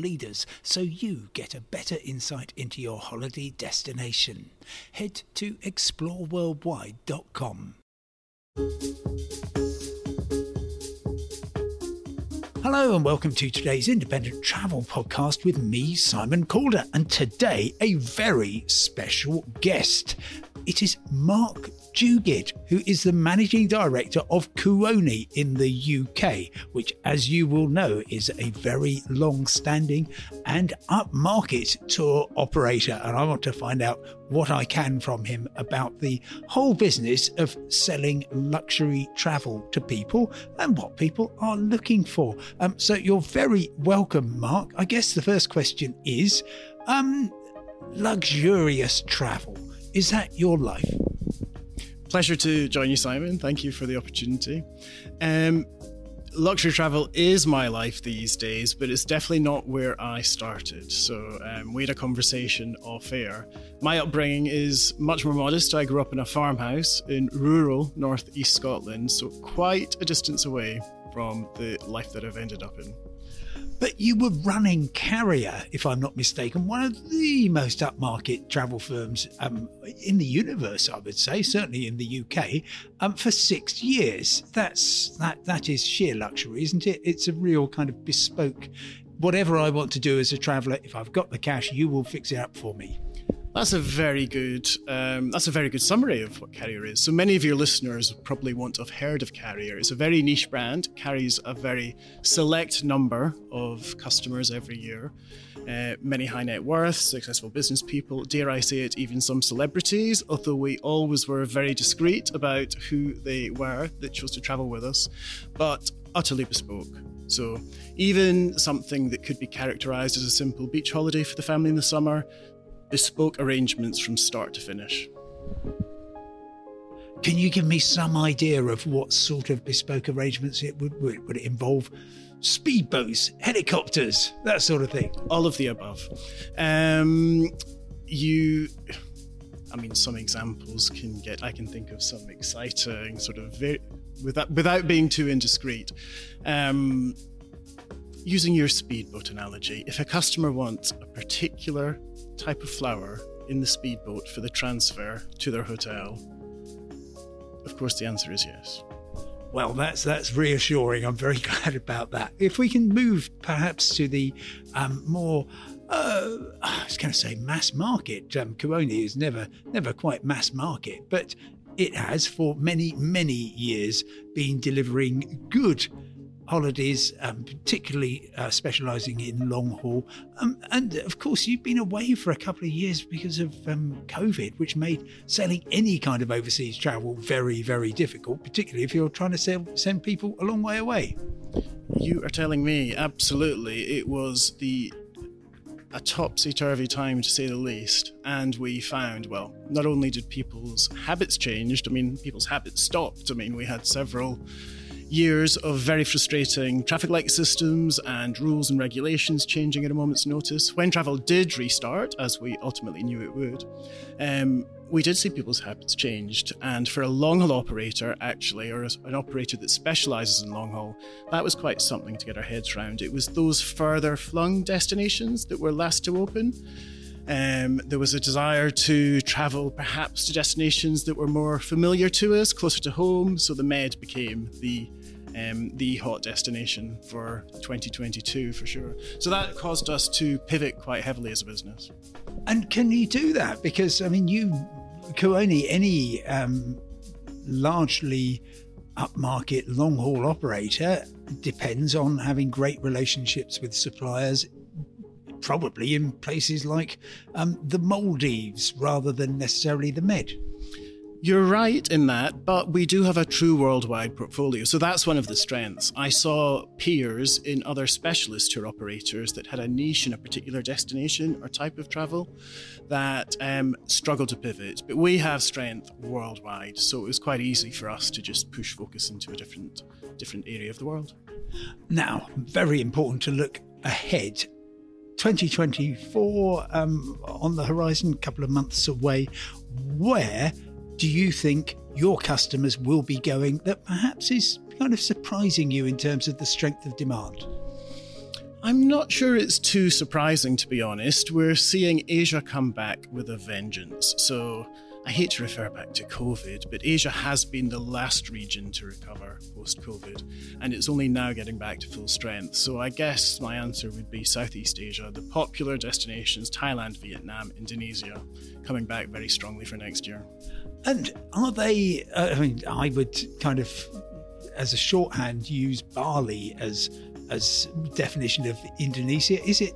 leaders so you get a better insight into your holiday destination. Head to exploreworldwide.com. Hello and welcome to today's independent travel podcast with me, Simon Calder, and today a very special guest. It is Mark Duguid, who is the managing director of Kuoni in the UK, which, as you will know, is a very long standing and upmarket tour operator. And I want to find out what I can from him about the whole business of selling luxury travel to people and what people are looking for. Um, so you're very welcome, Mark. I guess the first question is um, luxurious travel. Is that your life? Pleasure to join you, Simon. Thank you for the opportunity. Um, luxury travel is my life these days, but it's definitely not where I started. So um, we had a conversation off air. My upbringing is much more modest. I grew up in a farmhouse in rural northeast Scotland, so quite a distance away from the life that I've ended up in. But you were running Carrier, if I'm not mistaken, one of the most upmarket travel firms um, in the universe, I would say, certainly in the UK, um, for six years. That's that that is sheer luxury, isn't it? It's a real kind of bespoke. Whatever I want to do as a traveller, if I've got the cash, you will fix it up for me. That's a very good. Um, that's a very good summary of what Carrier is. So many of your listeners probably won't have heard of Carrier. It's a very niche brand. Carries a very select number of customers every year. Uh, many high net worth, successful business people. Dare I say it, even some celebrities. Although we always were very discreet about who they were that chose to travel with us, but utterly bespoke. So, even something that could be characterized as a simple beach holiday for the family in the summer bespoke arrangements from start to finish. Can you give me some idea of what sort of bespoke arrangements it would would, would it involve? Speedboats, helicopters, that sort of thing. All of the above. Um, you, I mean, some examples can get. I can think of some exciting sort of very, without without being too indiscreet. Um, using your speedboat analogy, if a customer wants a particular type of flower in the speedboat for the transfer to their hotel? Of course, the answer is yes. Well, that's that's reassuring. I'm very glad about that. If we can move perhaps to the um, more, uh, I was going to say mass market. Um, Kuoni is never never quite mass market, but it has for many many years been delivering good holidays, um, particularly uh, specialising in long haul. Um, and of course, you've been away for a couple of years because of um, COVID, which made selling any kind of overseas travel very, very difficult, particularly if you're trying to sell, send people a long way away. You are telling me, absolutely. It was the a topsy turvy time to say the least. And we found, well, not only did people's habits changed, I mean, people's habits stopped. I mean, we had several years of very frustrating traffic light systems and rules and regulations changing at a moment's notice. When travel did restart, as we ultimately knew it would, um, we did see people's habits changed. And for a long haul operator, actually, or an operator that specializes in long haul, that was quite something to get our heads around. It was those further flung destinations that were last to open. Um, there was a desire to travel perhaps to destinations that were more familiar to us, closer to home. So the Med became the um, the hot destination for 2022 for sure. So that caused us to pivot quite heavily as a business. And can you do that? Because I mean, you, Kuoni, any um, largely upmarket long haul operator depends on having great relationships with suppliers. Probably in places like um, the Maldives rather than necessarily the Med. You're right in that, but we do have a true worldwide portfolio. So that's one of the strengths. I saw peers in other specialist tour operators that had a niche in a particular destination or type of travel that um, struggled to pivot. But we have strength worldwide. So it was quite easy for us to just push focus into a different, different area of the world. Now, very important to look ahead 2024 um, on the horizon, a couple of months away. Where do you think your customers will be going that perhaps is kind of surprising you in terms of the strength of demand? I'm not sure it's too surprising, to be honest. We're seeing Asia come back with a vengeance. So I hate to refer back to COVID, but Asia has been the last region to recover post COVID, and it's only now getting back to full strength. So I guess my answer would be Southeast Asia, the popular destinations Thailand, Vietnam, Indonesia, coming back very strongly for next year. And are they? Uh, I mean, I would kind of, as a shorthand, use Bali as as definition of Indonesia. Is it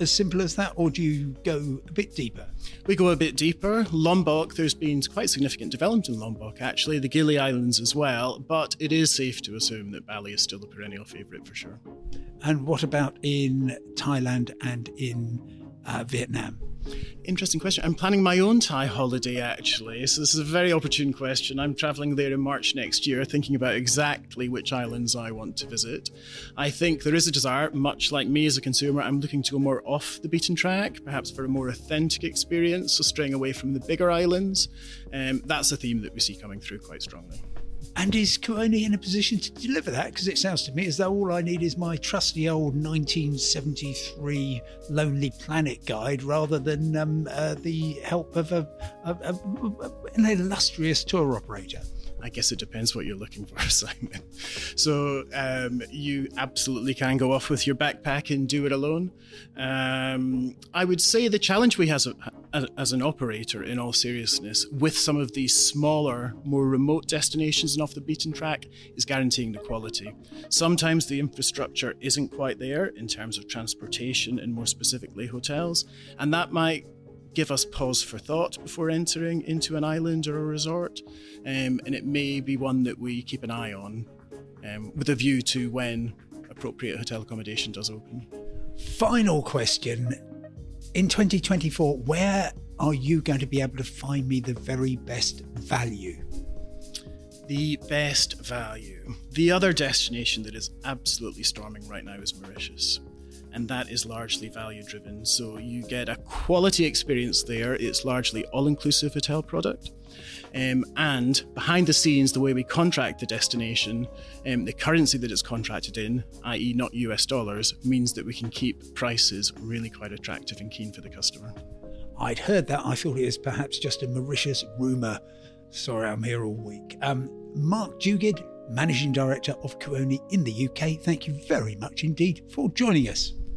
as simple as that, or do you go a bit deeper? We go a bit deeper. Lombok, there's been quite significant development in Lombok, actually, the Gili Islands as well, but it is safe to assume that Bali is still a perennial favourite for sure. And what about in Thailand and in uh, Vietnam? Interesting question. I'm planning my own Thai holiday actually. So, this is a very opportune question. I'm traveling there in March next year, thinking about exactly which islands I want to visit. I think there is a desire, much like me as a consumer, I'm looking to go more off the beaten track, perhaps for a more authentic experience, so straying away from the bigger islands. Um, that's a theme that we see coming through quite strongly. And is Kuoni in a position to deliver that? Because it sounds to me as though all I need is my trusty old 1973 Lonely Planet guide rather than um, uh, the help of a, a, a, an illustrious tour operator. I guess it depends what you're looking for, Simon. So um, you absolutely can go off with your backpack and do it alone. Um, I would say the challenge we have as, as an operator, in all seriousness, with some of these smaller, more remote destinations and off the beaten track, is guaranteeing the quality. Sometimes the infrastructure isn't quite there in terms of transportation and more specifically hotels, and that might give us pause for thought before entering into an island or a resort. Um, and it may be one that we keep an eye on um, with a view to when appropriate hotel accommodation does open. Final question. In 2024, where are you going to be able to find me the very best value? The best value. The other destination that is absolutely storming right now is Mauritius and that is largely value driven. So you get a quality experience there. It's largely all inclusive hotel product. Um, and behind the scenes, the way we contract the destination, um, the currency that it's contracted in, i.e., not US dollars, means that we can keep prices really quite attractive and keen for the customer. I'd heard that. I thought it was perhaps just a Mauritius rumour. Sorry, I'm here all week. Um, Mark Duguid, Managing Director of Kuoni in the UK, thank you very much indeed for joining us.